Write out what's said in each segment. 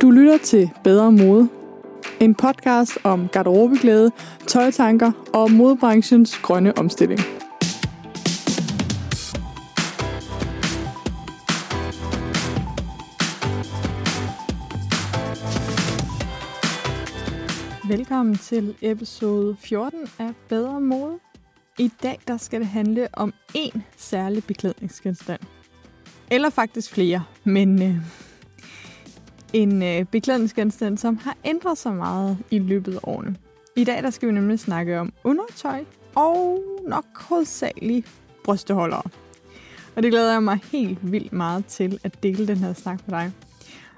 Du lytter til Bedre Mode. En podcast om garderobeglæde, tøjtanker og modebranchens grønne omstilling. Velkommen til episode 14 af Bedre Mode. I dag der skal det handle om én særlig beklædningsgenstand. Eller faktisk flere, men øh, en øh, beklædningsgenstand, som har ændret sig meget i løbet af årene. I dag der skal vi nemlig snakke om undertøj og nok hovedsageligt brysteholdere. Og det glæder jeg mig helt vildt meget til at dele den her snak med dig.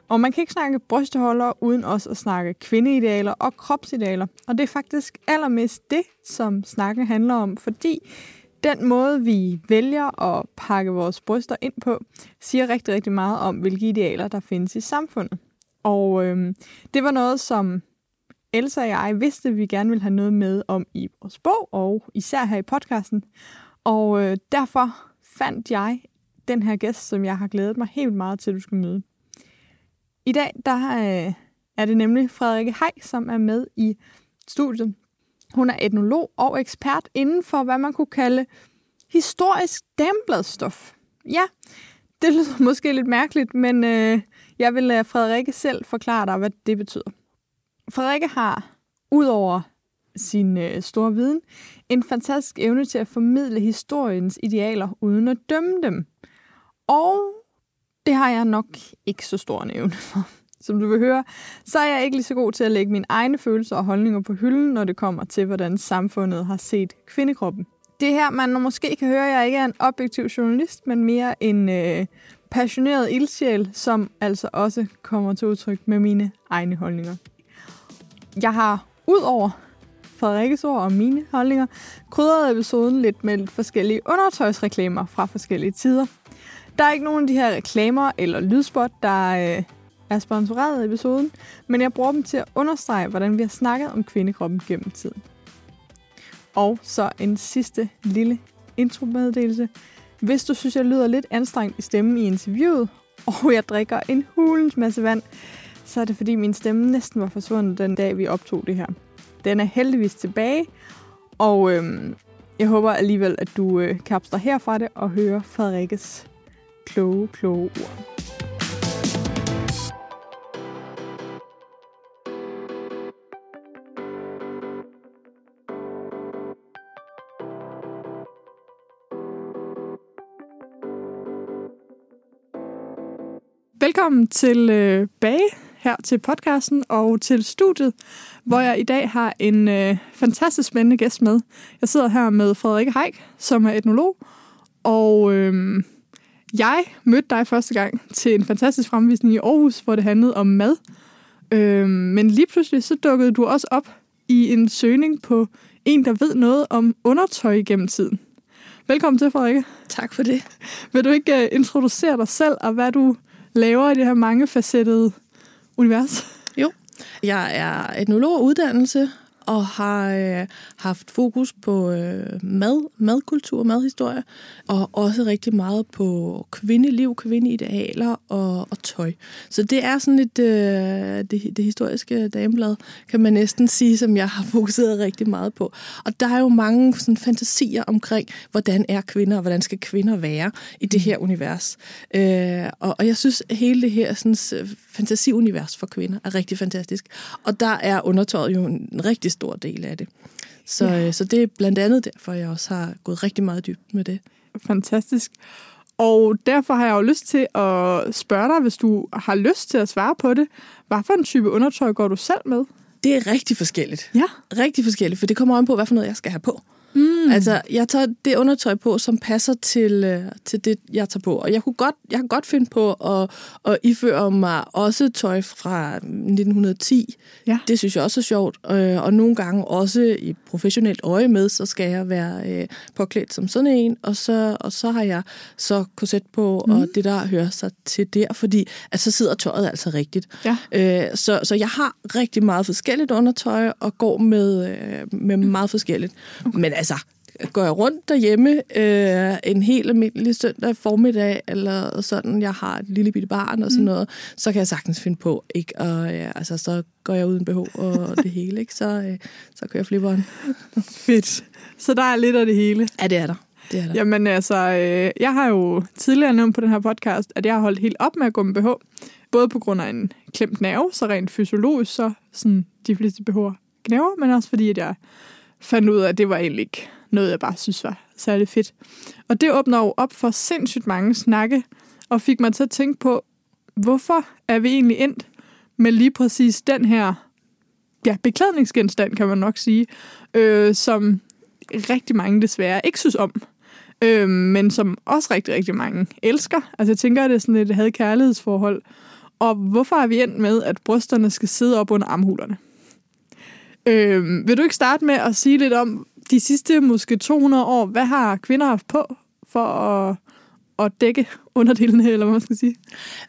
Og man kan ikke snakke brysteholdere uden også at snakke kvindeidealer og kropsidealer. Og det er faktisk allermest det, som snakken handler om, fordi den måde, vi vælger at pakke vores bryster ind på, siger rigtig, rigtig meget om, hvilke idealer, der findes i samfundet. Og øhm, det var noget, som Elsa og jeg vidste, at vi gerne ville have noget med om i vores bog, og især her i podcasten. Og øh, derfor fandt jeg den her gæst, som jeg har glædet mig helt meget til, at du skal møde. I dag der øh, er det nemlig Frederikke Hej, som er med i studiet. Hun er etnolog og ekspert inden for, hvad man kunne kalde historisk dambladstof. Ja, det lyder måske lidt mærkeligt, men øh, jeg vil lade Frederikke selv forklare dig, hvad det betyder. Frederikke har, udover sin øh, store viden, en fantastisk evne til at formidle historiens idealer uden at dømme dem. Og det har jeg nok ikke så stor en evne for. Som du vil høre, så er jeg ikke lige så god til at lægge mine egne følelser og holdninger på hylden, når det kommer til, hvordan samfundet har set kvindekroppen. Det her, man måske kan høre, at jeg ikke er en objektiv journalist, men mere en øh, passioneret ildsjæl, som altså også kommer til udtryk med mine egne holdninger. Jeg har ud over Frederikkes ord og mine holdninger, krydret episoden lidt med forskellige undertøjsreklamer fra forskellige tider. Der er ikke nogen af de her reklamer eller lydspot, der øh, er sponsoreret i episoden, men jeg bruger dem til at understrege, hvordan vi har snakket om kvindekroppen gennem tiden. Og så en sidste lille intromeddelelse. Hvis du synes, jeg lyder lidt anstrengt i stemmen i interviewet, og jeg drikker en hulens masse vand, så er det fordi min stemme næsten var forsvundet den dag, vi optog det her. Den er heldigvis tilbage, og øhm, jeg håber alligevel, at du øh, kapster herfra det og hører Frederikkes kloge, kloge ord. Velkommen tilbage øh, her til podcasten og til studiet, hvor jeg i dag har en øh, fantastisk spændende gæst med. Jeg sidder her med Frederikke Heik, som er etnolog, og øh, jeg mødte dig første gang til en fantastisk fremvisning i Aarhus, hvor det handlede om mad. Øh, men lige pludselig så dukkede du også op i en søgning på en, der ved noget om undertøj gennem tiden. Velkommen til, Frederikke. Tak for det. Vil du ikke uh, introducere dig selv, og hvad du laver i det her mangefacettede univers? Jo, jeg er etnolog uddannelse og har øh, haft fokus på øh, mad, madkultur, madhistorie, og også rigtig meget på kvindeliv, kvindeidealer og, og tøj. Så det er sådan et, øh, det, det historiske dameblad, kan man næsten sige, som jeg har fokuseret rigtig meget på. Og der er jo mange sådan, fantasier omkring, hvordan er kvinder, og hvordan skal kvinder være i det her univers. Øh, og, og jeg synes, hele det her sådan, fantasiunivers for kvinder er rigtig fantastisk. Og der er undertøjet jo en rigtig stor del af det. Så, ja. Øh, så det er blandt andet derfor, jeg også har gået rigtig meget dybt med det. Fantastisk. Og derfor har jeg jo lyst til at spørge dig, hvis du har lyst til at svare på det. Hvad for en type undertøj går du selv med? Det er rigtig forskelligt. Ja. Rigtig forskelligt, for det kommer an på, hvad for noget jeg skal have på. Mm. Altså, jeg tager det undertøj på, som passer til, øh, til det, jeg tager på. Og jeg kunne godt, jeg kan godt finde på at, at iføre mig også tøj fra 1910. Ja. Det synes jeg også er sjovt. Øh, og nogle gange også i professionelt øje med, så skal jeg være øh, påklædt som sådan en. Og så, og så har jeg så korset på, mm. og det der hører sig til der, fordi at så sidder tøjet altså rigtigt. Ja. Øh, så, så jeg har rigtig meget forskelligt undertøj, og går med, øh, med meget forskelligt. Okay. Men altså, går jeg rundt derhjemme øh, en helt almindelig søndag formiddag, eller sådan, jeg har et lille bitte barn og sådan mm. noget, så kan jeg sagtens finde på, ikke? Og ja, altså, så går jeg uden behov og det hele, ikke? Så, øh, så kører jeg flipperen. Fedt. Så der er lidt af det hele. Ja, det er der. Det er der. Jamen altså, øh, jeg har jo tidligere nævnt på den her podcast, at jeg har holdt helt op med at gå med BH. Både på grund af en klemt nerve, så rent fysiologisk, så sådan de fleste BH'er knæver, men også fordi, at jeg fandt ud af, at det var egentlig ikke noget, jeg bare synes var særlig fedt. Og det åbner jo op for sindssygt mange snakke, og fik mig til at tænke på, hvorfor er vi egentlig endt med lige præcis den her ja, beklædningsgenstand, kan man nok sige, øh, som rigtig mange desværre ikke synes om, øh, men som også rigtig, rigtig mange elsker. Altså jeg tænker, at det er sådan et had-kærlighedsforhold. Og hvorfor er vi endt med, at brysterne skal sidde op under armhulerne? Øh, vil du ikke starte med at sige lidt om de sidste måske 200 år, hvad har kvinder haft på for at, at dække underdelene, eller hvad man skal sige?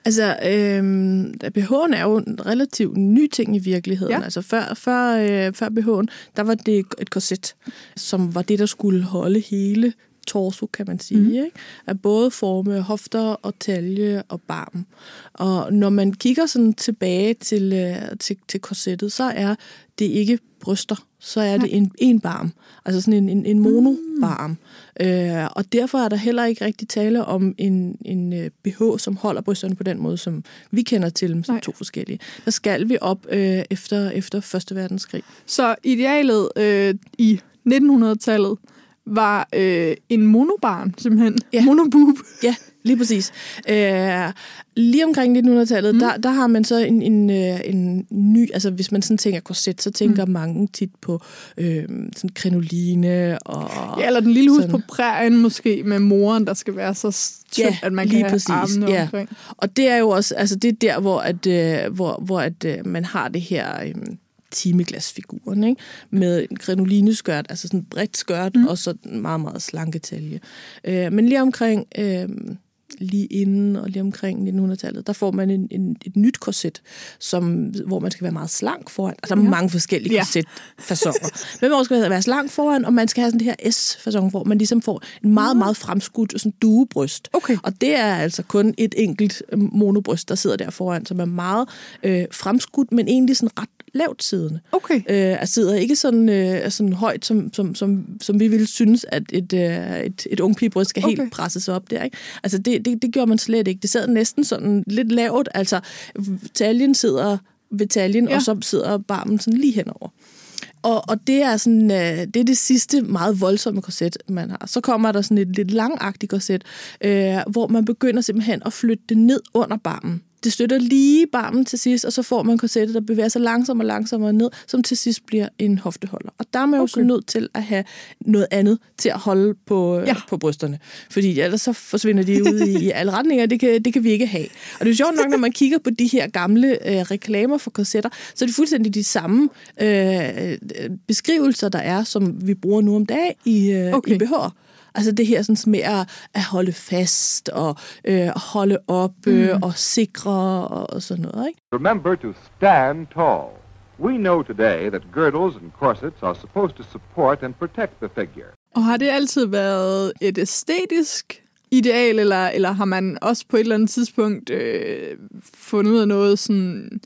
Altså, øhm, BH'en er jo en relativt ny ting i virkeligheden. Ja. Altså, før, før, øh, før BH'en, der var det et korset, som var det, der skulle holde hele torso, kan man sige, mm. ikke? At både forme hofter og talje og barm. Og når man kigger sådan tilbage til, øh, til, til korsettet, så er det ikke bryster, så er det en, en barm. Altså sådan en, en, en monobarm. Mm. Øh, og derfor er der heller ikke rigtig tale om en, en BH, øh, som holder brysterne på den måde, som vi kender til dem som Nej. to forskellige. Der skal vi op øh, efter, efter Første Verdenskrig. Så idealet øh, i 1900-tallet var øh, en monobarn, simpelthen. Ja. Monoboob. Ja, lige præcis. Øh, lige omkring 1900-tallet, mm. der, der har man så en, en, øh, en ny, altså hvis man sådan tænker korset, så tænker mm. mange tit på øh, sådan krinoline og... Ja, eller den lille hus sådan. på prærien måske, med moren, der skal være så tynd, ja, at man kan have armene ja. omkring. Og det er jo også, altså det er der, hvor, at, øh, hvor, hvor at, øh, man har det her... Øh, timeglasfiguren, ikke? med en granulineskørt, altså sådan en bredt skørt, mm. og så en meget, meget slanke talje. Øh, men lige omkring... Øh, lige inden og lige omkring 1900-tallet, der får man en, en, et nyt korset, som, hvor man skal være meget slank foran. Altså, der er ja. mange forskellige korsetfasoner. Men man skal være slank foran, og man skal have sådan det her S-fason, hvor man ligesom får en meget, meget fremskudt sådan duebryst. Okay. Og det er altså kun et enkelt monobryst, der sidder der foran, som er meget øh, fremskudt, men egentlig sådan ret lavt siddende. Okay. Øh, altså sidder ikke sådan, øh, sådan højt, som, som, som, som vi ville synes, at et, øh, et, et ung pigebryst skal okay. helt presses op der. Ikke? Altså det, det, det gjorde man slet ikke. Det sad næsten sådan lidt lavt. Altså taljen sidder ved taljen, ja. og så sidder barmen sådan lige henover. Og, og det er sådan, øh, det er det sidste meget voldsomme korset, man har. Så kommer der sådan et lidt langagtigt korset, øh, hvor man begynder simpelthen at flytte det ned under barmen det støtter lige barmen til sidst, og så får man korsettet, der bevæger sig langsommere og langsommere ned, som til sidst bliver en hofteholder. Og der er man jo okay. så nødt til at have noget andet til at holde på, ja. på brysterne. Fordi ellers så forsvinder de ud i, i alle retninger, det kan, det kan vi ikke have. Og det er sjovt nok, når man kigger på de her gamle øh, reklamer for korsetter, så er det fuldstændig de samme øh, beskrivelser, der er, som vi bruger nu om dagen i, øh, okay. i BH'er. Altså det her sådan med at, at holde fast og øh, holde op øh, mm. og sikre og, og sådan noget. Ikke? Remember to stand tall. We know today that girdles and corsets are supposed to support and protect the figure. Og har det altid været et æstetisk ideal, eller, eller har man også på et eller andet tidspunkt øh, fundet ud af noget sådan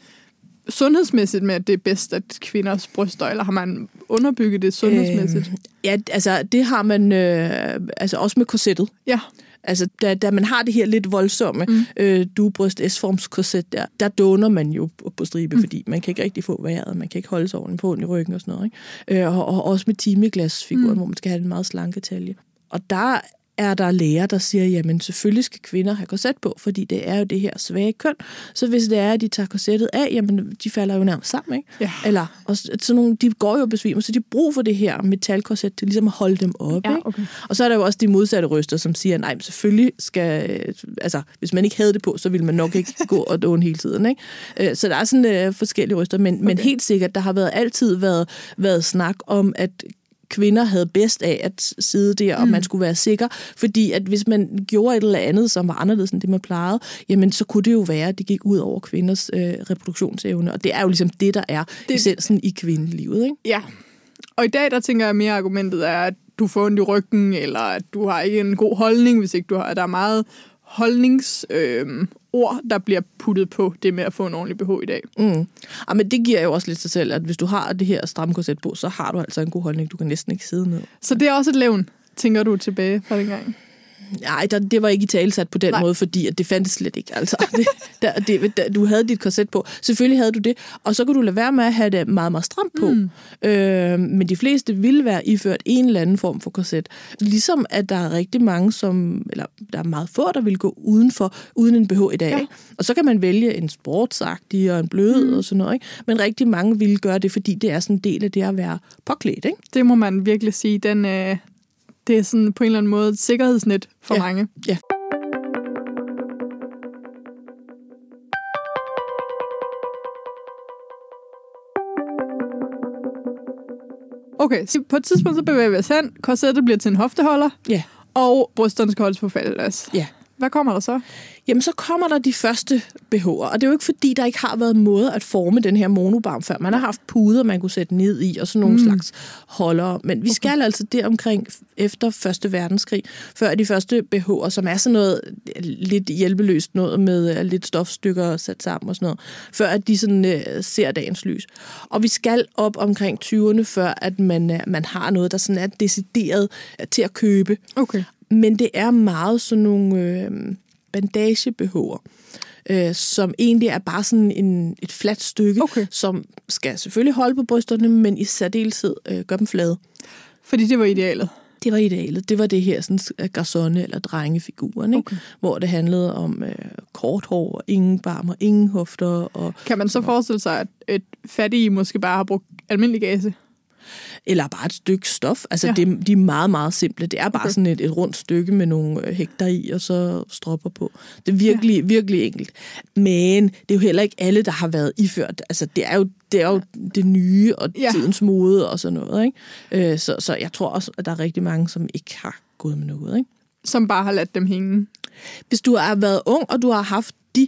sundhedsmæssigt med, at det er bedst, at kvinders bryster, eller har man underbygget det sundhedsmæssigt? Øh, ja, altså det har man øh, altså også med korsettet. Ja. Altså, da, da man har det her lidt voldsomme mm. øh, duebryst S-forms korset der, der doner man jo på, på stribe, mm. fordi man kan ikke rigtig få vejret, man kan ikke holde sig ordentligt på i ryggen og sådan noget. Ikke? Øh, og, og også med timeglasfiguren, mm. hvor man skal have en meget slanke talje. Og der er der læger, der siger, jamen selvfølgelig skal kvinder have korset på, fordi det er jo det her svage køn. Så hvis det er, at de tager korsettet af, jamen de falder jo nærmest sammen, ikke? Ja. Eller og sådan nogle, de går jo besvimer, så de brug for det her metalkorset til ligesom at holde dem op, ja, okay. ikke? Og så er der jo også de modsatte ryster, som siger, nej, selvfølgelig skal, altså hvis man ikke havde det på, så ville man nok ikke gå og dåne hele tiden, ikke? Øh, så der er sådan uh, forskellige ryster, men, okay. men helt sikkert, der har været altid været, været snak om, at kvinder havde bedst af at sidde der, og mm. man skulle være sikker. Fordi at hvis man gjorde et eller andet, som var anderledes end det, man plejede, jamen så kunne det jo være, at det gik ud over kvinders øh, reproduktionsevne. Og det er jo ligesom det, der er det, essensen i kvindelivet. Ikke? Ja, og i dag der tænker jeg mere, argumentet er, at du får ondt i ryggen, eller at du har ikke en god holdning, hvis ikke du har... Der er meget holdningsord, øh, ord, der bliver puttet på det med at få en ordentlig BH i dag. Mm. Ja, men det giver jo også lidt sig selv, at hvis du har det her stramme korset på, så har du altså en god holdning. Du kan næsten ikke sidde ned. Så det er også et levn, tænker du tilbage fra den gang? Nej, der, det var ikke i talesat på den Nej. måde, fordi at det fandtes slet ikke. Altså, det, der, det, der, du havde dit korset på. Selvfølgelig havde du det, og så kunne du lade være med at have det meget, meget stramt på. Mm. Øh, men de fleste ville være iført en eller anden form for korset. Ligesom at der er rigtig mange, som, eller der er meget få, der vil gå udenfor, uden en BH i dag. Ja. Og så kan man vælge en sportsagtig og en blød mm. og sådan noget. Ikke? Men rigtig mange vil gøre det, fordi det er sådan en del af det at være påklædt. Ikke? Det må man virkelig sige. Den, øh, det er sådan på en eller anden måde et sikkerhedsnet for ja. mange. Ja. Okay, så på et tidspunkt så bevæger vi os hen. Korsettet bliver til en hofteholder. Ja. Og brysterne skal holdes på faldelas. Ja. Hvad kommer der så? Jamen, så kommer der de første BH'er, og det er jo ikke fordi, der ikke har været måde at forme den her monobarm før. Man har haft puder, man kunne sætte ned i, og sådan nogle mm. slags holdere. Men vi skal okay. altså deromkring efter Første Verdenskrig, før de første BH'er, som er sådan noget lidt hjælpeløst noget med uh, lidt stofstykker sat sammen og sådan noget, før at de sådan uh, ser dagens lys. Og vi skal op omkring 20'erne, før at man, uh, man har noget, der sådan er decideret uh, til at købe. Okay. Men det er meget sådan nogle øh, bandagebehårer, øh, som egentlig er bare sådan en, et fladt stykke, Okay. som skal selvfølgelig holde på brysterne, men i særdeleshed øh, gøre dem flade. Fordi det var idealet. Det var idealet. Det var det her sådan garçonne- eller drengefiguren, ikke? Okay. hvor det handlede om øh, kort hår, og ingen barmer, ingen hofter. Og, Kan man så forestille sig, at et fattige måske bare har brugt almindelig gase? Eller bare et stykke stof. Altså, Ja. det, de er meget, meget simple. Det er bare Okay. sådan et, et rundt stykke med nogle øh, hægter i, og så stropper på. Det er virkelig, ja. virkelig enkelt. Men det er jo heller ikke alle, der har været iført. Altså, det er jo det, er jo det nye og ja. tidens mode og sådan noget. Ikke? Øh, så, så jeg tror også, at der er rigtig mange, som ikke har gået med noget. Ikke? Som bare har ladt dem hænge. Hvis du har været ung, og du har haft de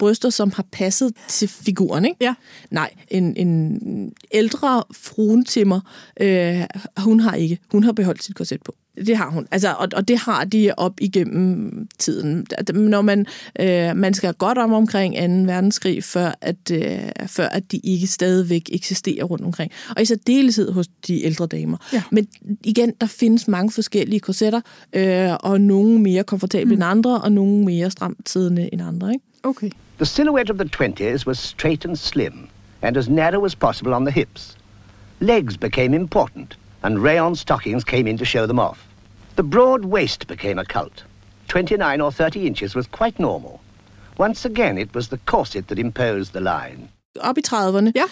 bryster, som har passet til figuren, ikke? Ja. Nej, en, en ældre fruentimmer, øh, hun har ikke. Hun har beholdt sit korset på. Det har hun. Altså, og, og det har de op igennem tiden. Når man, øh, man skal godt om omkring 2. verdenskrig, før at, øh, før at de ikke stadigvæk eksisterer rundt omkring. Og i særdeleshed hos de ældre damer. Ja. Men igen, der findes mange forskellige korsetter, øh, og nogle mere komfortable mm. end andre, og nogle mere stramt siddende end andre. Ikke? Okay. The silhouette of the 20s was straight and slim, and as narrow as possible on the hips. Legs became important, and rayon stockings came in to show them off. The broad waist became a cult. 29 or 30 inches was quite normal. Once again, it was the corset that imposed the line. Op i 30'erne, Ja.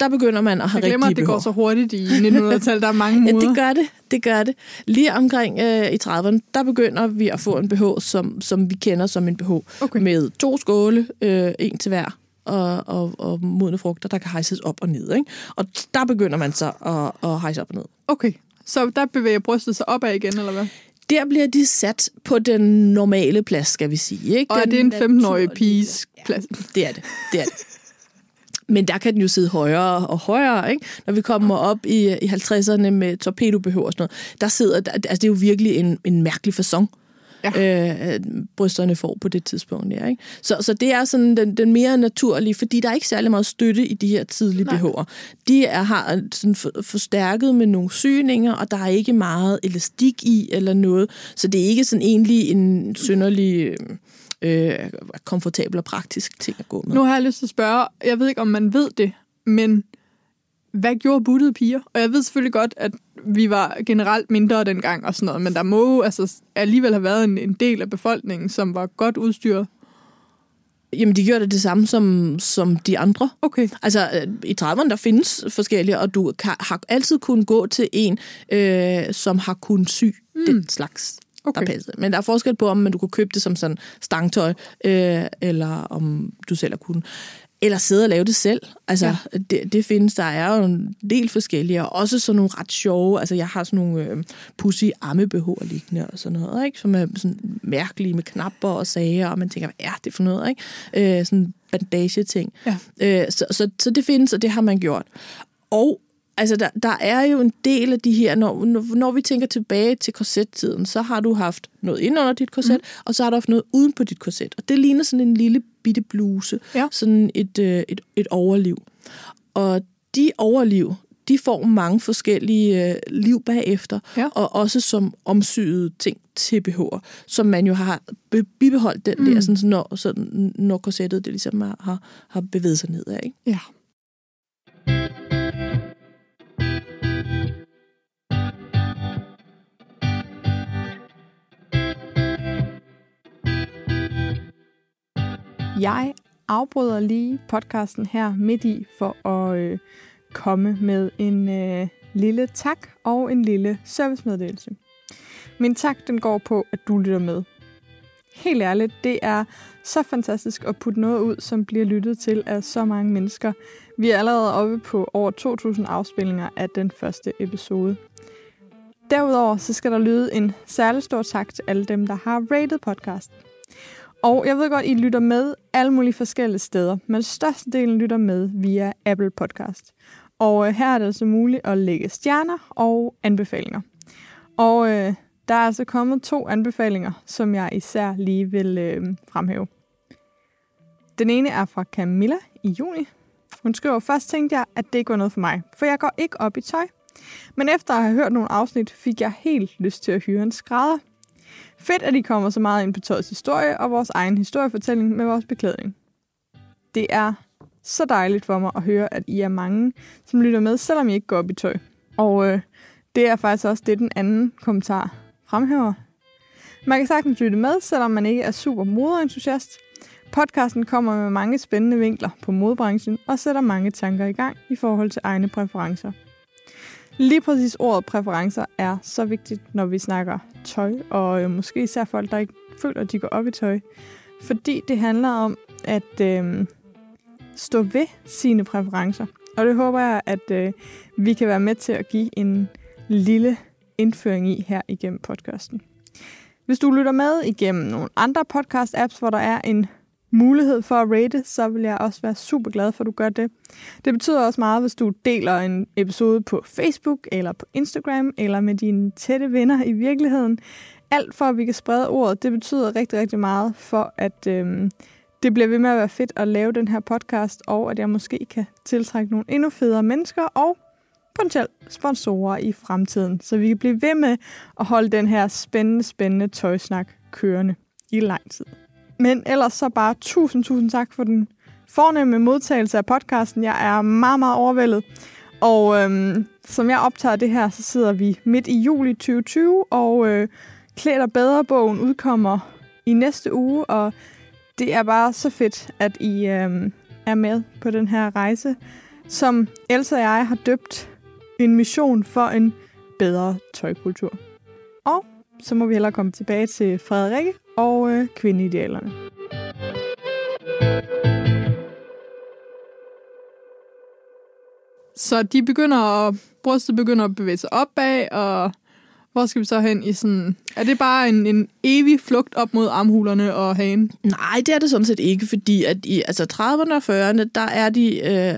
Der begynder man at have Jeg glemmer, rigtige at det går så hurtigt i 1900-tallet. Der er mange Ja, måder. det gør det. Det gør det. Lige omkring øh, i 30'erne, der begynder vi at få en BH, som, som vi kender som en BH. Okay. Med to skåle, øh, en til hver, og, og, og modne frugter, der kan hejses op og ned. Ikke? Og der begynder man så at, at hejse op og ned. Okay. Så der bevæger brystet sig opad igen, eller hvad? Der bliver de sat på den normale plads, skal vi sige. Ikke? Og er den det en 15-årig naturlige- piges plads? Det er det. Det er det. Men der kan den jo sidde højere og højere, ikke? Når vi kommer op i, i 50'erne med torpedobehov og sådan noget, der sidder, der- altså det er jo virkelig en, en mærkelig fasong, ja. øh, brysterne får på det tidspunkt der, ikke? Så, så det er sådan den, den mere naturlige, fordi der er ikke særlig meget støtte i de her tidlige BH'er. De er, har sådan for, forstærket med nogle syninger, og der er ikke meget elastik i eller noget, så det er ikke sådan egentlig en synderlig øh, komfortabel og praktisk ting at gå med. Nu har jeg lyst til at spørge, jeg ved ikke, om man ved det, men hvad gjorde buttede piger? Og jeg ved selvfølgelig godt, at vi var generelt mindre dengang og sådan noget, men der må altså alligevel have været en, en del af befolkningen, som var godt udstyret. Jamen, de gjorde det det samme som, som de andre. Okay. Altså, øh, i 30'erne, der findes forskellige, og du kan, har altid kunnet gå til en, øh, som har kunnet sy mm. den slags, Okay. der passede. Men der er forskel på, om man du kunne købe det som sådan stangtøj, øh, eller om du selv har kunnet. Eller sidde og lave det selv. Altså, ja. det, det findes. Der er jo en del forskellige, og også sådan nogle ret sjove. Altså, jeg har sådan nogle øh, pussy armebehår liggende og sådan noget, ikke? Som er sådan mærkelige med knapper og sager, og man tænker, hvad er det for noget, ikke? Øh, sådan bandage-ting. Ja. Øh, så, så, så det findes, og det har man gjort. Og Altså, der, der er jo en del af de her, når, når, vi tænker tilbage til korsettiden, så har du haft noget ind under dit korset, mm. og så har du haft noget uden på dit korset. Og det ligner sådan en lille bitte bluse, Ja. sådan et, øh, et, et overliv. Og de overliv, de får mange forskellige øh, liv bagefter, Ja. og også som omsyede ting til BH'er, som man jo har be- bibeholdt den mm. der, sådan, så når, sådan, når korsettet det ligesom har, har, har bevæget sig nedad. Ikke? Ja. Jeg afbryder lige podcasten her midt i for at øh, komme med en øh, lille tak og en lille servicemeddelelse. Min tak den går på, at du lytter med. Helt ærligt, det er så fantastisk at putte noget ud, som bliver lyttet til af så mange mennesker. Vi er allerede oppe på over 2.000 afspilninger af den første episode. Derudover så skal der lyde en særlig stor tak til alle dem, der har rated podcasten. Og jeg ved godt, I lytter med alle mulige forskellige steder, men størstedelen lytter med via Apple Podcast. Og øh, her er det altså muligt at lægge stjerner og anbefalinger. Og øh, der er altså kommet to anbefalinger, som jeg især lige vil øh, fremhæve. Den ene er fra Camilla i juni. Hun skriver, først tænkte jeg, at det ikke var noget for mig, for jeg går ikke op i tøj. Men efter at have hørt nogle afsnit, fik jeg helt lyst til at hyre en skrædder. Fedt, at I kommer så meget ind på tøjets historie og vores egen historiefortælling med vores beklædning. Det er så dejligt for mig at høre, at I er mange, som lytter med, selvom I ikke går op i tøj. Og øh, det er faktisk også det, den anden kommentar fremhæver. Man kan sagtens lytte med, selvom man ikke er super modeentusiast. Podcasten kommer med mange spændende vinkler på modebranchen og sætter mange tanker i gang i forhold til egne præferencer. Lige præcis ordet præferencer er så vigtigt, når vi snakker tøj, og øh, måske især folk, der ikke føler, at de går op i tøj. Fordi det handler om at øh, stå ved sine præferencer. Og det håber jeg, at øh, vi kan være med til at give en lille indføring i her igennem podcasten. Hvis du lytter med igennem nogle andre podcast-apps, hvor der er en mulighed for at rate, så vil jeg også være super glad for, at du gør det. Det betyder også meget, hvis du deler en episode på Facebook eller på Instagram eller med dine tætte venner i virkeligheden. Alt for, at vi kan sprede ordet, det betyder rigtig, rigtig meget for, at øhm, det bliver ved med at være fedt at lave den her podcast, og at jeg måske kan tiltrække nogle endnu federe mennesker og potentielt sponsorer i fremtiden, så vi kan blive ved med at holde den her spændende, spændende tøjsnak kørende i lang tid. Men ellers så bare tusind, tusind tak for den fornemme modtagelse af podcasten. Jeg er meget, meget overvældet. Og øhm, som jeg optager det her, så sidder vi midt i juli 2020, og øh, Klæd dig bedre bogen udkommer i næste uge, og det er bare så fedt, at I øhm, er med på den her rejse, som Elsa og jeg har døbt en mission for en bedre tøjkultur. Og så må vi hellere komme tilbage til Frederikke og øh, kvindeidealerne. Så de begynder at, brystet begynder at bevæge sig opad, og hvor skal vi så hen i sådan... Er det bare en, en evig flugt op mod armhulerne og hagen? Nej, det er det sådan set ikke, fordi at i altså 30'erne og 40'erne, der er de øh,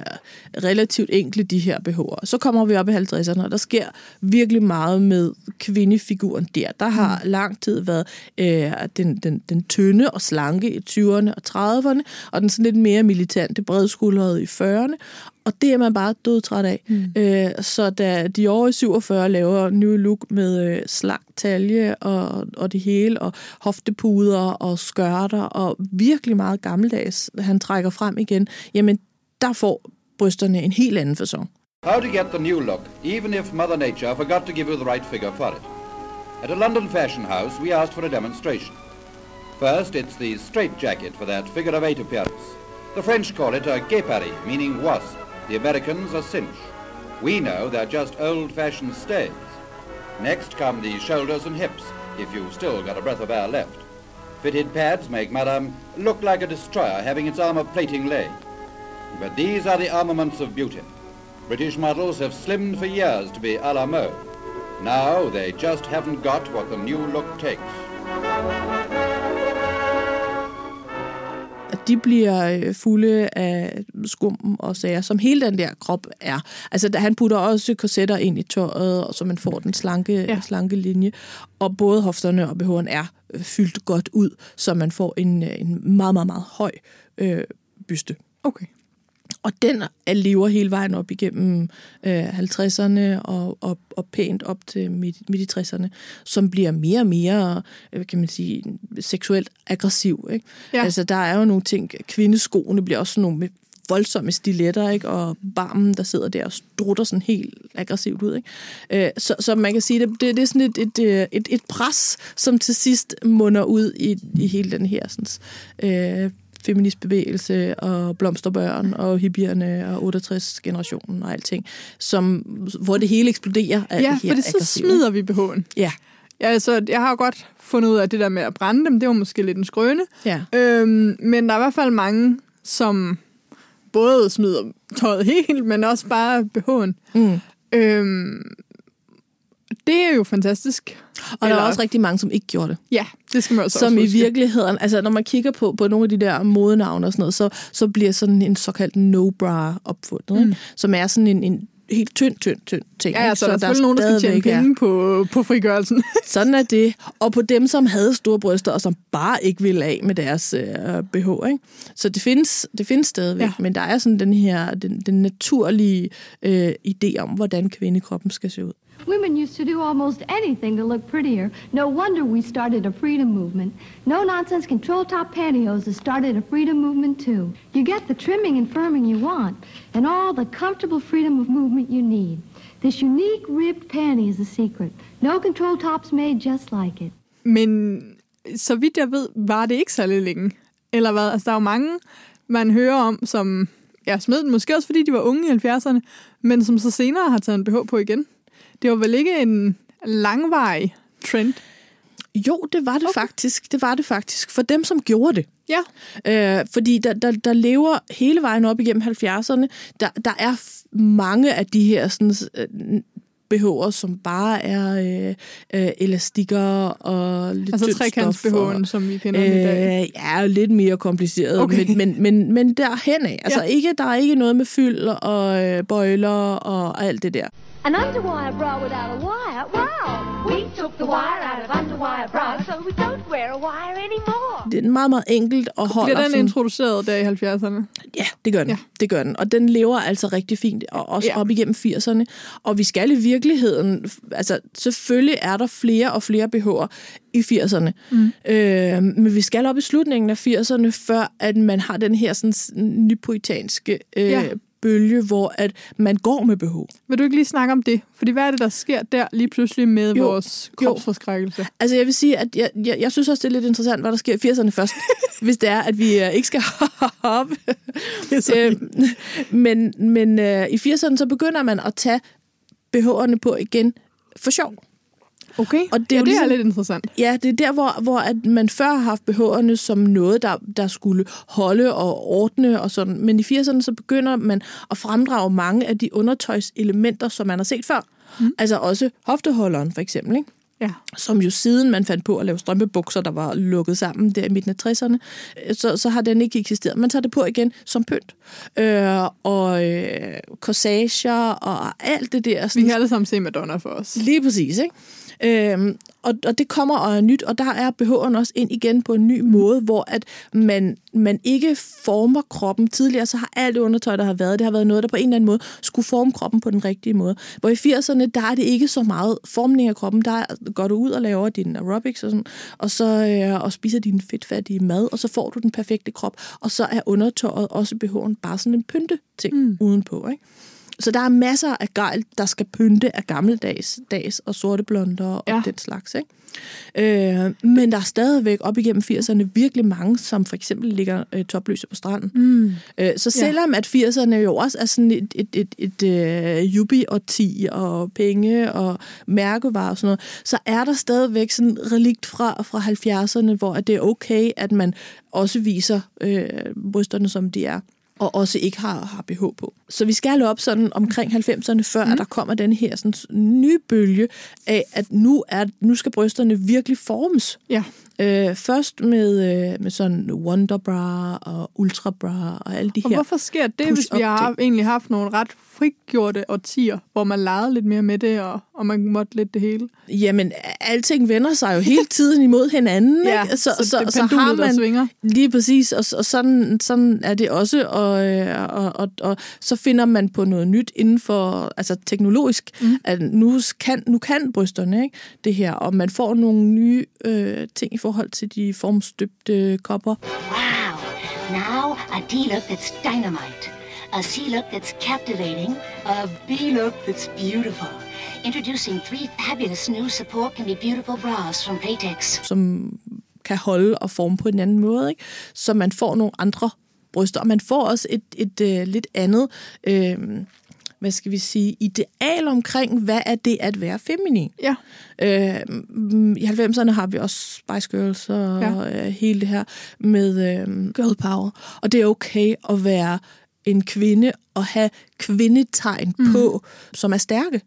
relativt enkle, de her BH'er. Så kommer vi op i 50'erne, og der sker virkelig meget med kvindefiguren der. Der har mm. lang tid været øh, den, den, den tynde og slanke i 20'erne og 30'erne, og den sådan lidt mere militante, bredskuldrede i 40'erne. Og det er man bare dødtræt af. Mm. Øh, så da de over i 47 laver New Look med øh, slank talje og, og det hele, og hoftepuder og skørter, og virkelig meget gammeldags, han trækker frem igen, jamen der får brysterne en helt anden fasong. How to get the new look, even if Mother Nature forgot to give you the right figure for it. At a London fashion house, we asked for a demonstration. First, it's the straight jacket for that figure of eight appearance. The French call it a guépari, meaning wasp. The Americans are cinch. We know they're just old-fashioned stays. Next come the shoulders and hips, if you've still got a breath of air left. Fitted pads make Madame look like a destroyer having its armor plating laid. But these are the armaments of beauty. British models have slimmed for years to be a la mode. Now they just haven't got what the new look takes. At de bliver øh, fulde af skum og sager, som hele den der krop er. Altså, han putter også korsetter ind i tøjet, så man får den slanke, Ja. ja. slanke linje. Og både hofterne og BH'en er øh, fyldt godt ud, så man får en, øh, en meget, meget, meget høj øh, byste. Okay. Og den er- lever hele vejen op igennem øh, 50'erne og, og, og pænt op til midt, midt i 60'erne, som bliver mere og mere, øh, kan man sige, seksuelt aggressiv. Ikke? Ja. Altså, der er jo nogle ting, kvindeskoene bliver også nogle med voldsomme stiletter, ikke? og barmen, der sidder der og strutter sådan helt aggressivt ud. Ikke? Øh, så, så man kan sige, det, det, det er sådan et, et, øh, et, et pres, som til sidst munder ud i, i hele den her sådan, øh, feministbevægelse og blomsterbørn og hippierne og 68-generationen og alting, som, hvor det hele eksploderer af Ja, for så smider vi BH'en. Ja, Ja, altså, jeg har jo godt fundet ud af, det der med at brænde dem, det var måske lidt en skrøne. ja. Øhm, men der er i hvert fald mange, som både smider tøjet helt, men også bare BH'en. Mm. Øhm, det er jo fantastisk. Og der er også rigtig mange, som ikke gjorde det. Ja, det skal man også som også i virkeligheden, altså når man kigger på, på nogle af de der modenavne og sådan noget, så, så bliver sådan en såkaldt no-bra opfundet, mm. som er sådan en, en helt tynd, tynd, tynd ting. Ja, ikke? altså, der er selvfølgelig nogen, der skal tjene penge på, på frigørelsen. Sådan er det. Og på dem, som havde store bryster, og som bare ikke ville af med deres øh, BH. Ikke? Så det findes, det findes stadigvæk, Ja. ja. men der er sådan den her, den, den naturlige øh, idé om, hvordan kvindekroppen skal se ud. Women used to do almost anything to look prettier. No wonder we started a freedom movement. No nonsense control top pantyhose has started a freedom movement too. You get the trimming and firming you want, and all the comfortable freedom of movement you need. This unique ribbed panty is the secret. No control tops made just like it. Men så vidt jeg ved, var det ikke særlig længe. Eller hvad? Altså, der er jo mange, man hører om, som ja, smed den, måske også fordi de var unge i 70'erne, men som så senere har taget en BH på igen. Det var vel ikke en langvarig trend? Jo, det var det okay. faktisk. Det var det faktisk. For dem, som gjorde det. Ja. Øh, fordi der, der, der lever hele vejen op igennem 70'erne. Der, der er mange af de her sådan, øh, BH'er, som bare er øh, øh, elastikker og lidt Altså tyndt trekants stof og- BH'en, som vi kender den i dag. Øh, ja, lidt mere kompliceret, Okay. men, men, men, men derhen af. Altså Ja. ikke, der er ikke noget med fyld og øh, bøjler og alt det der. An underwire bra without a wire? Wow! We took the wire out of underwire bras, so we don't wear a wire anymore. Det er meget, meget enkelt og holder Bliver den sådan, introduceret der i 70'erne? Ja, det gør den. Ja. Det gør den. Og den lever altså rigtig fint, og også Ja. op igennem 80'erne. Og vi skal i virkeligheden... Altså, selvfølgelig er der flere og flere BH'er i 80'erne. Mm. Øh, men vi skal op i slutningen af 80'erne, før at man har den her sådan, nypoitanske øh, Ja. Bølge, hvor at man går med BH. Vil du ikke lige snakke om det? Fordi hvad er det, der sker der lige pludselig med Jo. vores Jo. kropsforskrækkelse? Altså, jeg vil sige, at jeg, jeg, jeg synes også, det er lidt interessant, hvad der sker i 80'erne først, hvis det er, at vi øh, ikke skal op. Det er Øh, fint. men men øh, i 80'erne, så begynder man at tage BH'erne på igen for sjov. Okay, og det er ja, jo det er ligesom- lidt interessant. Ja, det er der, hvor, hvor at man før har haft BH'erne som noget, der, der skulle holde og ordne og sådan. Men i 80'erne, så begynder man at fremdrage mange af de undertøjselementer, som man har set før. Mm. Altså også hofteholderen, for eksempel, ikke? Ja. som jo siden man fandt på at lave strømpebukser, der var lukket sammen der i midten af 60'erne, øh, så, så har den ikke eksisteret. Man tager det på igen som pynt. Øh, og øh, corsager og alt det der. Vi Sådan, kan alle sammen se Madonna for os. Lige præcis, ikke? Øhm, og, og det kommer og er nyt, og der er BH'en også ind igen på en ny måde, hvor at man, man ikke former kroppen. Tidligere så har alt det undertøj, der har været, det har været noget, der på en eller anden måde skulle forme kroppen på den rigtige måde. Hvor i 80'erne, der er det ikke så meget formning af kroppen. Der er- går du ud og laver din aerobics og, sådan, og så øh, og spiser din fedtfattige mad, og så får du den perfekte krop. Og så er undertøjet også BH'en bare sådan en pynte ting mm. udenpå, ikke? Så der er masser af gejl, der skal pynte af gammeldags dags og sorte blonder og Ja. ja. den slags. Ikke? Øh, men der er stadigvæk op igennem 80'erne virkelig mange, som for eksempel ligger øh, topløse på stranden. Mm. Øh, så selvom at 80'erne jo også er sådan et, et, et, et, et uh, jubi-årti og penge og mærkevarer og sådan noget, så er der stadigvæk sådan relikt fra, fra 70'erne, hvor at det er okay, at man også viser øh, brysterne, som de er og også ikke har, har BH på. Så vi skal op sådan omkring 90'erne, før mm. der kommer den her sådan, nye bølge af, at nu, er, nu skal brysterne virkelig formes. Ja. Øh, først med, øh, med sådan Wonder Bra og Ultra Bra og alle de Og her. hvorfor sker det, hvis vi har egentlig haft nogle ret frigjorte årtier, hvor man legede lidt mere med det, og, og man måtte lidt det hele? Jamen, alting vender sig jo hele tiden imod hinanden, Ja, ikke? så det er pendulet, der svinger. Lige præcis, og, og sådan, sådan er det også, og, øh, og, og, og så finder man på noget nyt inden for, altså teknologisk, mm. at nu kan, nu kan brysterne ikke, det her, og man får nogle nye øh, ting i forhold til de formstøbte kopper. Wow. Now a D look that's dynamite. A C look that's captivating. A B look that's beautiful. Introducing three fabulous new support can be beautiful bras from Playtex. som kan holde og forme på en anden måde, ikke? så man får nogle andre bryster, og man får også et, et, et lidt andet, øh, hvad skal vi sige, ideal omkring, hvad er det at være feminin. Ja. Øh, I 90'erne har vi også Spice Girls og Ja. øh, hele det her med øh, girl power, og det er okay at være en kvinde og have kvindetegn mm. på, som er stærke.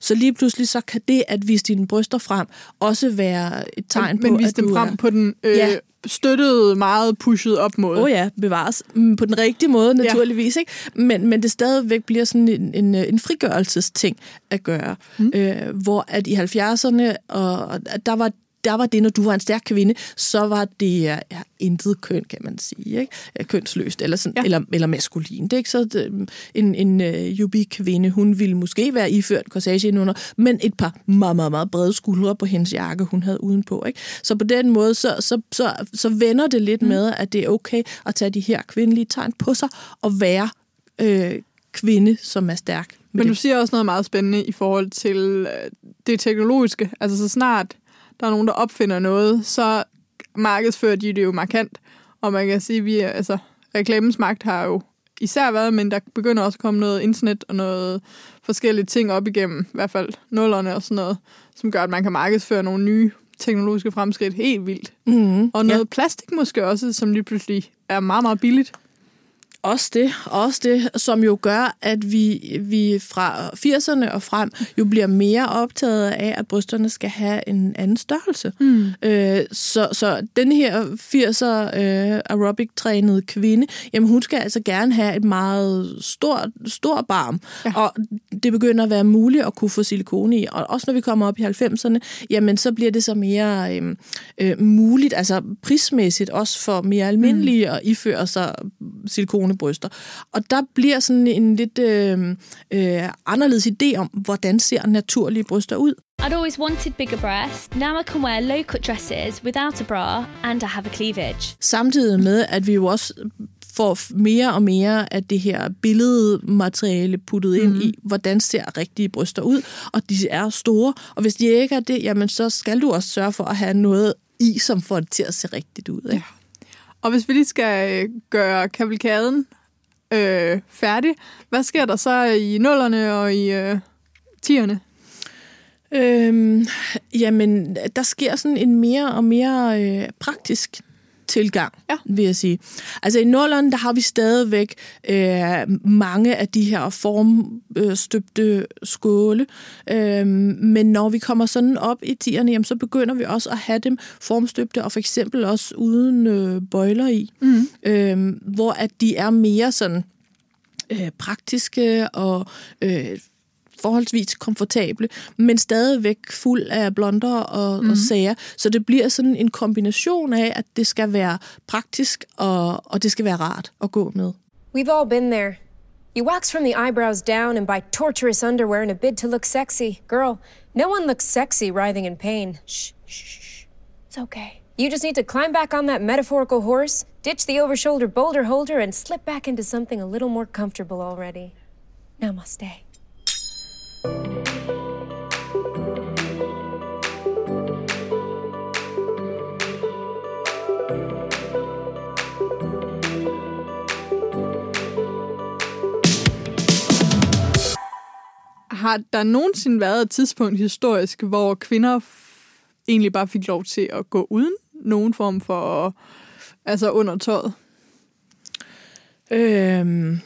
Så lige pludselig så kan det at vise dine bryster frem også være et tegn men på, vise at dem du frem er... på den øh, Ja. Støttede, meget pushet op måde. Åh oh ja, bevares. Mm, På den rigtige måde, naturligvis. Ikke? Men, men det stadigvæk bliver sådan en, en, en frigørelsesting at gøre. Mm. Øh, hvor at i 70'erne, og, og der var der var det, når du var en stærk kvinde, så var det ja, intet køn, kan man sige. Ikke? Kønsløst eller, sådan, Ja. eller, eller maskulin. Det er ikke så det, en, en uh, jubi-kvinde, hun ville måske være iført corsage indenunder, men et par meget, meget, meget brede skuldre på hendes jakke, hun havde udenpå. Ikke? Så på den måde, så, så, så, så vender det lidt mm. med, at det er okay at tage de her kvindelige tegn på sig og være øh, kvinde, som er stærk. Men du det. siger også noget meget spændende i forhold til øh, det teknologiske. Altså så snart der er nogen, der opfinder noget, så markedsfører de det jo markant. Og man kan sige, at vi altså, reklamens magt har jo især været, men der begynder også at komme noget internet og noget forskellige ting op igennem, i hvert fald nullerne og sådan noget, som gør, at man kan markedsføre nogle nye teknologiske fremskridt helt vildt. Mm, Og noget ja. plastik måske også, som lige pludselig er meget, meget billigt. Også det, også det, som jo gør, at vi, vi fra 80'erne og frem jo bliver mere optaget af, at brysterne skal have en anden størrelse. Mm. Øh, så, så den her 80'er øh, aerobic-trænede kvinde, jamen hun skal altså gerne have et meget stort, stor barm. Ja. Og det begynder at være muligt at kunne få silikone i. Og også når vi kommer op i 90'erne, jamen så bliver det så mere øh, øh, muligt, altså prismæssigt også for mere almindelige mm. at iføre sig silikonebryster. Og der bliver sådan en lidt øh, øh, anderledes idé om, hvordan ser naturlige bryster ud. I'd always wanted bigger breasts. Now I can wear low cut dresses without a bra and I have a cleavage. Samtidig med, at vi jo også får mere og mere af det her billedmateriale puttet ind mm. i, hvordan ser rigtige bryster ud, og de er store, og hvis de ikke er det, jamen så skal du også sørge for at have noget i, som får det til at se rigtigt ud. Ikke? Og hvis vi lige skal øh, gøre kavalkaden øh, færdig, hvad sker der så i nullerne og i øh, tierne? Øhm, jamen, der sker sådan en mere og mere øh, praktisk tilgang, Ja. vil jeg sige. Altså i nullerne, der har vi stadigvæk øh, mange af de her formstøbte skåle, øh, men når vi kommer sådan op i tierne, jamen, så begynder vi også at have dem formstøbte, og for eksempel også uden øh, bøjler i, mm. øh, hvor at de er mere sådan øh, praktiske og øh, forholdsvis komfortable, men stadigvæk fuld af blonder og, mm. og sager. Så det bliver sådan en kombination af, at det skal være praktisk, og, og det skal være rart at gå med. We've all been there. You wax from the eyebrows down and buy torturous underwear in a bid to look sexy. Girl, no one looks sexy writhing in pain. Shh, shh, shh. It's okay. You just need to climb back on that metaphorical horse, ditch the over shoulder boulder holder, and slip back into something a little more comfortable already. Namaste. Har der nogensinde været et tidspunkt historisk, hvor kvinder egentlig bare fik lov til at gå uden nogen form for altså under tøjet? Øhm,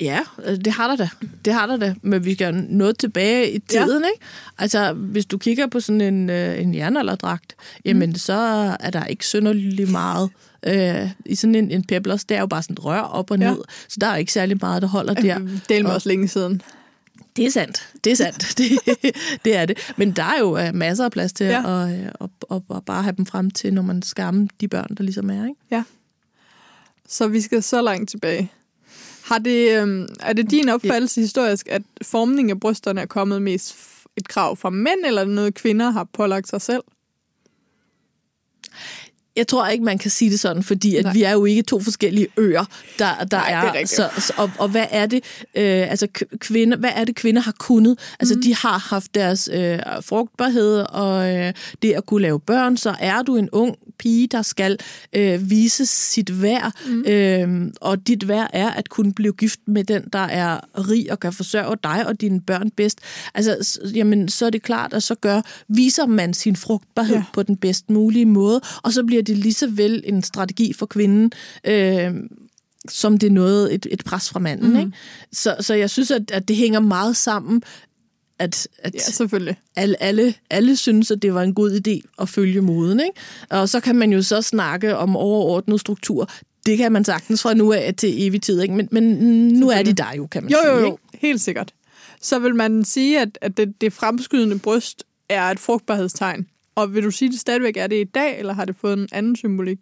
Ja, øh, det har der da. Det har der da. Men vi skal noget tilbage i tiden, ja. ikke? Altså, hvis du kigger på sådan en, øh, en jernalderdragt, jamen, mm. så er der ikke synderligt meget øh, i sådan en, en peplers. Det er jo bare sådan et rør op og ned, ja. så der er ikke særlig meget, der holder der. Det er også længe siden. Det er sandt. Det er sandt. det, det er det. Men der er jo øh, masser af plads til ja. at, at, at, at bare have dem frem til, når man skammer de børn, der ligesom er. Ikke? Ja. Så vi skal så langt tilbage. Har det, øh, er det din opfattelse historisk, at formning af brysterne er kommet mest et krav fra mænd, eller er det noget, kvinder har pålagt sig selv? Jeg tror ikke, man kan sige det sådan, fordi at vi er jo ikke to forskellige øer, der, der Nej, er. er så, så, og, og hvad er det, øh, altså kvinder, hvad er det, kvinder har kunnet? Altså, mm. de har haft deres øh, frugtbarhed og øh, det at kunne lave børn, så er du en ung pige, der skal øh, vise sit værd, mm. øh, og dit værd er at kunne blive gift med den, der er rig og kan forsørge dig og dine børn bedst. Altså, jamen, så er det klart, at så gør, viser man sin frugtbarhed ja. på den bedst mulige måde, og så bliver det lige så vel en strategi for kvinden, øh, som det er noget, et, et pres fra manden. Mm. Ikke? Så, så jeg synes, at, at det hænger meget sammen, at, at ja, selvfølgelig. Alle, alle, alle synes, at det var en god idé at følge moden. Ikke? Og så kan man jo så snakke om overordnet struktur. Det kan man sagtens fra nu af til evig tid. Ikke? Men, men nu er de der jo, kan man jo, sige. Jo, jo, ikke? helt sikkert. Så vil man sige, at, at det, det fremskydende bryst er et frugtbarhedstegn. Og vil du sige, at det stadigvæk er det i dag, eller har det fået en anden symbolik?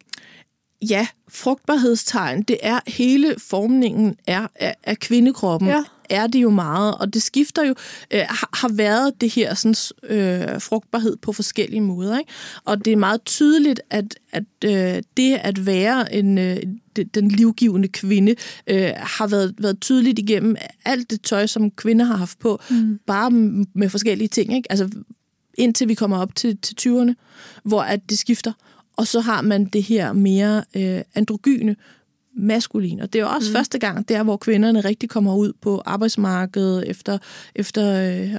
Ja, frugtbarhedstegn, det er hele formningen er, af, af kvindekroppen. Ja er det jo meget, og det skifter jo, øh, har været det her sådan, øh, frugtbarhed på forskellige måder. Ikke? Og det er meget tydeligt, at, at øh, det at være en, øh, den livgivende kvinde øh, har været, været tydeligt igennem alt det tøj, som kvinder har haft på, mm. bare med forskellige ting. Ikke? Altså indtil vi kommer op til, til 20'erne, hvor at det skifter. Og så har man det her mere øh, androgyne, maskulin. Og det er jo også mm. første gang, der hvor kvinderne rigtig kommer ud på arbejdsmarkedet efter, efter øh,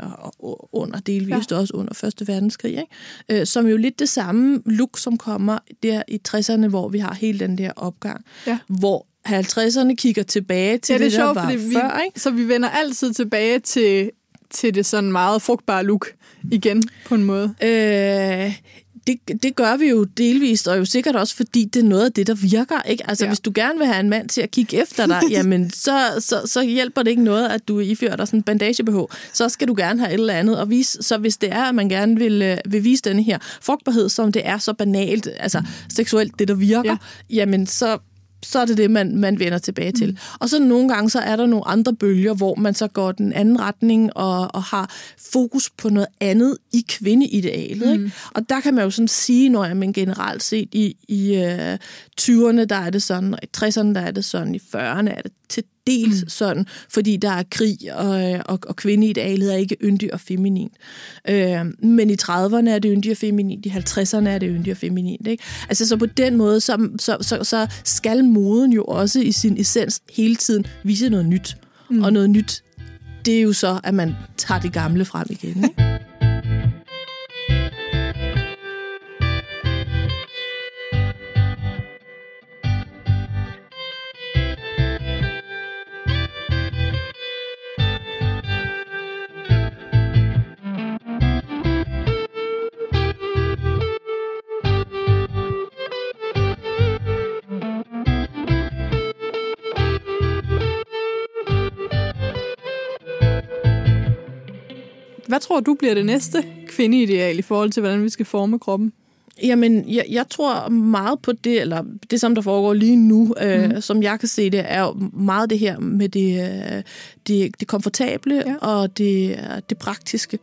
under delvist ja. også under Første Verdenskrig, ikke? Øh, som jo lidt det samme look, som kommer der i 60'erne, hvor vi har hele den der opgang, ja. hvor 50'erne kigger tilbage til ja, det, det, sjovt, der var fordi før. Vi, så vi vender altid tilbage til, til det sådan meget frugtbare look igen, på en måde. Øh, det, det gør vi jo delvist, og jo sikkert også, fordi det er noget af det, der virker. Ikke? Altså, ja. hvis du gerne vil have en mand til at kigge efter dig, jamen, så, så, så hjælper det ikke noget, at du ifører dig sådan en bandage Så skal du gerne have et eller andet. Og vise, så hvis det er, at man gerne vil, øh, vil vise denne her frugtbarhed, som det er så banalt, altså seksuelt, det der virker, ja. jamen, så så er det det, man, man vender tilbage til. Mm. Og så nogle gange, så er der nogle andre bølger, hvor man så går den anden retning og, og har fokus på noget andet i kvindeidealet. Mm. Ikke? Og der kan man jo sådan sige, når jeg men generelt set i, i uh, 20'erne, der er det sådan, og i 60'erne, der er det sådan, i 40'erne er det til dels mm. sådan, fordi der er krig, og, og, og kvindeidealet er ikke yndig og feminin. Øh, men i 30'erne er det yndig og feminin, i 50'erne er det yndig og feminin. Ikke? Altså så på den måde, så, så, så, så skal moden jo også i sin essens hele tiden vise noget nyt. Mm. Og noget nyt, det er jo så, at man tager det gamle frem igen. Ikke? Hvad tror du bliver det næste kvindeideal i forhold til, hvordan vi skal forme kroppen? Jamen, jeg, jeg tror meget på det, eller det, som der foregår lige nu, øh, mm. som jeg kan se det, er jo meget det her med det, øh, det, det komfortable ja. og det, det praktiske.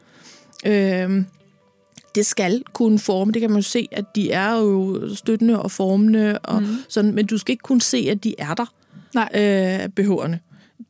Øh, det skal kunne forme. Det kan man jo se, at de er jo støttende og formende, og mm. sådan, men du skal ikke kunne se, at de er der, Nej. Øh, behårene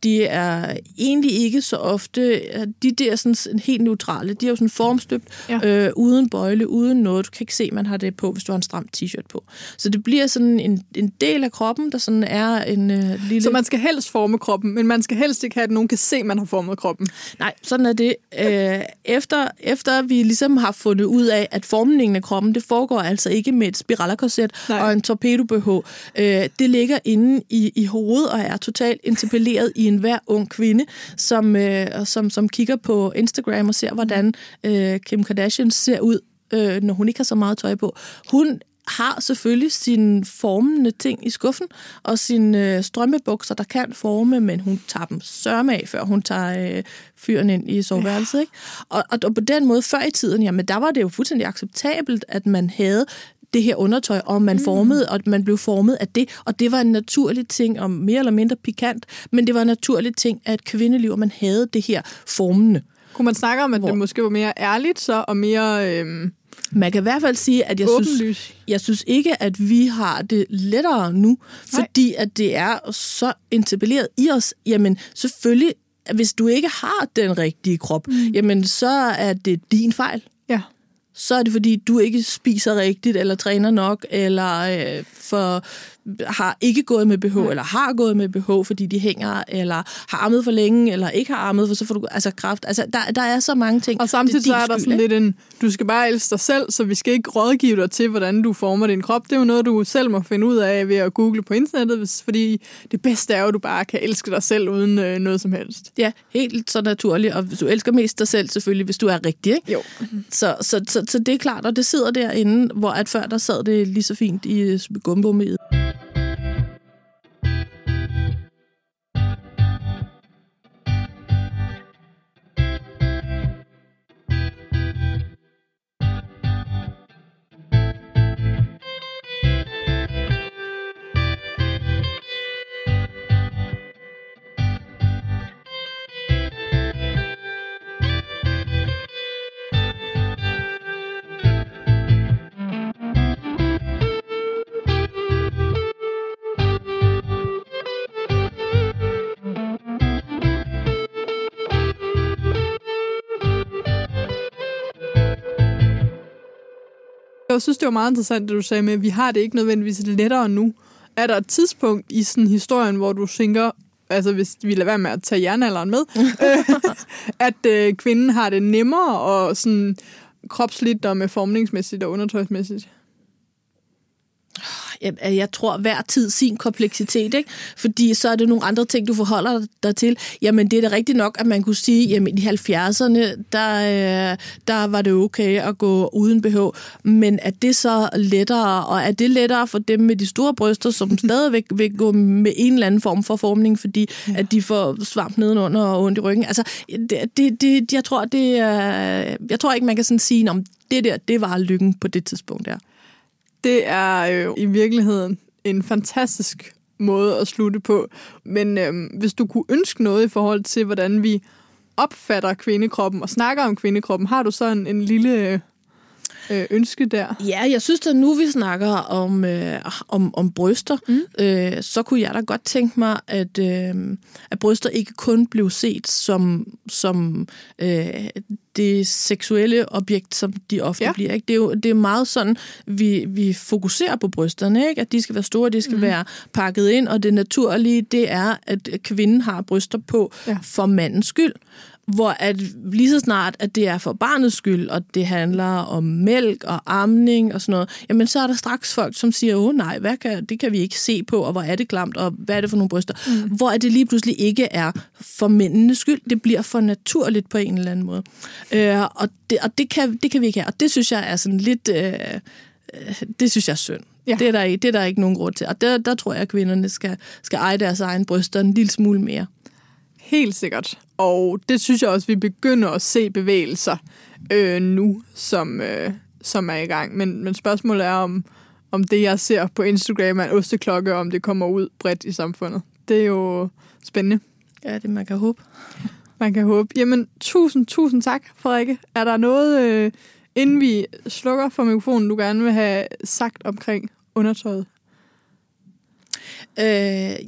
de er egentlig ikke så ofte, de der sådan helt neutrale, de er jo sådan formstøbt, ja. øh, uden bøjle, uden noget. Du kan ikke se, man har det på, hvis du har en stram t-shirt på. Så det bliver sådan en, en del af kroppen, der sådan er en øh, lille... Så man skal helst forme kroppen, men man skal helst ikke have, at nogen kan se, at man har formet kroppen. Nej, sådan er det. Øh, efter, efter vi ligesom har fundet ud af, at formningen af kroppen, det foregår altså ikke med et spiralkorset og en torpedo-BH. Øh, det ligger inde i, i hovedet og er totalt interpelleret i enhver ung kvinde, som, øh, som, som kigger på Instagram og ser, hvordan øh, Kim Kardashian ser ud, øh, når hun ikke har så meget tøj på. Hun har selvfølgelig sine formende ting i skuffen, og sine øh, strømmebukser, der kan forme, men hun tager dem sørme af, før hun tager øh, fyren ind i soveværelset. Ikke? Og, og, og på den måde, før i tiden, jamen der var det jo fuldstændig acceptabelt, at man havde det her undertøj, og man formede, og man blev formet af det, og det var en naturlig ting, og mere eller mindre pikant, men det var en naturlig ting af et kvindeliv, og man havde det her formende. Kunne man snakke om, at Hvor- det måske var mere ærligt så, og mere... Øhm, Man kan i hvert fald sige, at jeg synes, jeg synes ikke, at vi har det lettere nu, fordi at det er så etableret i os. Jamen, selvfølgelig, hvis du ikke har den rigtige krop, mm. jamen, så er det din fejl. Så er det, fordi du ikke spiser rigtigt, eller træner nok, eller øh, for, har ikke gået med BH, eller har gået med BH, fordi de hænger, eller har armet for længe, eller ikke har armet, for så får du altså kraft. Altså, der, der er så mange ting. Og samtidig så er der skyld, sådan lidt en, du skal bare elske dig selv, så vi skal ikke rådgive dig til, hvordan du former din krop. Det er jo noget, du selv må finde ud af ved at google på internettet, hvis- fordi det bedste er jo, at du bare kan elske dig selv uden øh, noget som helst. Ja, helt så naturligt. Og du elsker mest dig selv selvfølgelig, hvis du er rigtig, ikke? Jo. Så, så, så, så det er klart, og det sidder derinde, hvor at før der sad det lige så fint i gumbomiet. Jeg synes, det var meget interessant, det du sagde med, at vi har det ikke nødvendigvis lettere nu. Er der et tidspunkt i sådan historien, hvor du tænker, altså hvis vi lader være med at tage jernalderen med, at øh, kvinden har det nemmere og sådan kropsligt og med formningsmæssigt og undertøjsmæssigt? Jeg, jeg tror, hver tid sin kompleksitet, ikke? Fordi så er det nogle andre ting, du forholder dig til. Jamen, det er da rigtigt nok, at man kunne sige, jamen i 70'erne, der, øh, der var det okay at gå uden BH. Men er det så lettere, og er det lettere for dem med de store bryster, som stadigvæk vil gå med en eller anden form for formning, fordi ja. at de får svamp nedenunder og ondt i ryggen? Altså, det, det, det, jeg, tror, det, er- jeg tror ikke, man kan sådan sige, om det der, det var lykken på det tidspunkt der. Det er jo i virkeligheden en fantastisk måde at slutte på. Men øhm, hvis du kunne ønske noget i forhold til, hvordan vi opfatter kvindekroppen og snakker om kvindekroppen, har du så en, en lille øh, øh, ønske der? Ja, jeg synes at nu vi snakker om, øh, om, om bryster, mm. øh, så kunne jeg da godt tænke mig, at, øh, at bryster ikke kun blev set som, som øh, det seksuelle objekt, som de ofte Ja. bliver. Ikke? Det, er jo, det er meget sådan, vi, vi fokuserer på brysterne, ikke? at de skal være store, de skal mm. være pakket ind, og det naturlige, det er, at kvinden har bryster på ja. for mandens skyld hvor at lige så snart, at det er for barnets skyld, og det handler om mælk og amning og sådan noget, jamen så er der straks folk, som siger, åh nej, hvad kan, det kan vi ikke se på, og hvor er det klamt, og hvad er det for nogle bryster? Mm. Hvor er det lige pludselig ikke er for mændenes skyld, det bliver for naturligt på en eller anden måde. Øh, og det, og det, kan, det kan vi ikke have, og det synes jeg er sådan lidt... Øh, øh, det synes jeg er synd. Ja. Det, er der, ikke- det er der ikke nogen grund til. Og der, der tror jeg, at kvinderne skal, skal eje deres egen bryster en lille smule mere. Helt sikkert. Og det synes jeg også, vi begynder at se bevægelser øh, nu, som, øh, som er i gang. Men, men spørgsmålet er, om, om det, jeg ser på Instagram, er en osteklokke, og om det kommer ud bredt i samfundet. Det er jo spændende. Ja, det man kan håbe. Man kan håbe. Jamen, tusind, tusind tak, Frederikke. Er der noget, øh, inden vi slukker for mikrofonen, du gerne vil have sagt omkring undertøjet? Øh,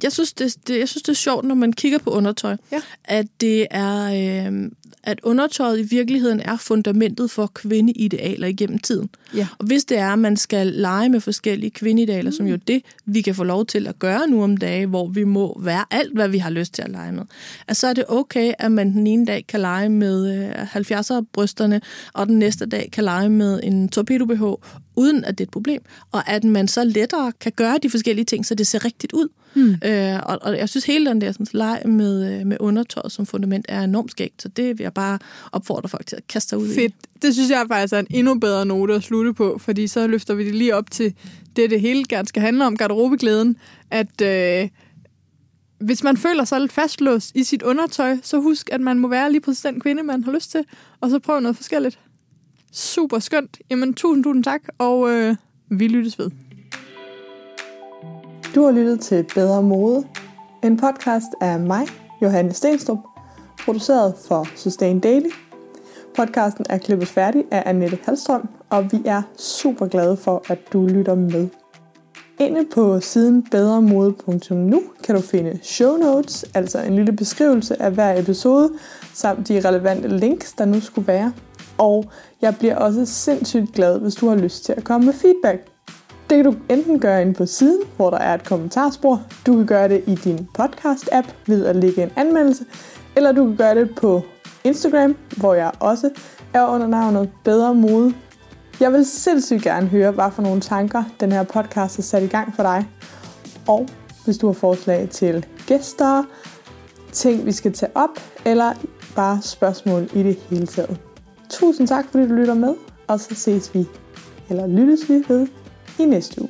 jeg, synes, det, det, jeg synes, det er sjovt, når man kigger på undertøj, Ja. at det er, øh, at undertøjet i virkeligheden er fundamentet for kvindeidealer igennem tiden. Ja. Og hvis det er, at man skal lege med forskellige kvindeidealer, mm. som jo det, vi kan få lov til at gøre nu om dagen, hvor vi må være alt, hvad vi har lyst til at lege med, at så er det okay, at man den ene dag kan lege med øh, 70'er-brysterne, og den næste dag kan lege med en torpedo-BH, uden at det er et problem, og at man så lettere kan gøre de forskellige ting, så det ser rigtig rigtigt ud. Hmm. Øh, og, og jeg synes hele den der sådan, leg med, øh, med undertøjet som fundament er enormt skægt, så det vil jeg bare opfordre folk til at kaste sig ud i. Fedt. Det synes jeg faktisk er en endnu bedre note at slutte på, fordi så løfter vi det lige op til det, det hele gerne skal handle om, garderobeglæden, at øh, hvis man føler sig lidt fastlåst i sit undertøj, så husk, at man må være lige præcis den kvinde, man har lyst til, og så prøv noget forskelligt. Super skønt. Jamen, tusind, tusind tak, og øh, vi lyttes ved. Du har lyttet til Bedre Mode, en podcast af mig, Johanne Stenstrup, produceret for Sustain Daily. Podcasten er klippet færdig af Annette Halstrøm, og vi er super glade for, at du lytter med. Inde på siden bedremode.nu kan du finde show notes, altså en lille beskrivelse af hver episode, samt de relevante links, der nu skulle være. Og jeg bliver også sindssygt glad, hvis du har lyst til at komme med feedback. Det kan du enten gøre inde på siden, hvor der er et kommentarspor. Du kan gøre det i din podcast-app ved at lægge en anmeldelse. Eller du kan gøre det på Instagram, hvor jeg også er under navnet Bedre Mode. Jeg vil sindssygt gerne høre, hvad for nogle tanker den her podcast har sat i gang for dig. Og hvis du har forslag til gæster, ting vi skal tage op, eller bare spørgsmål i det hele taget. Tusind tak, fordi du lytter med, og så ses vi, eller lyttes vi ved i næste uge.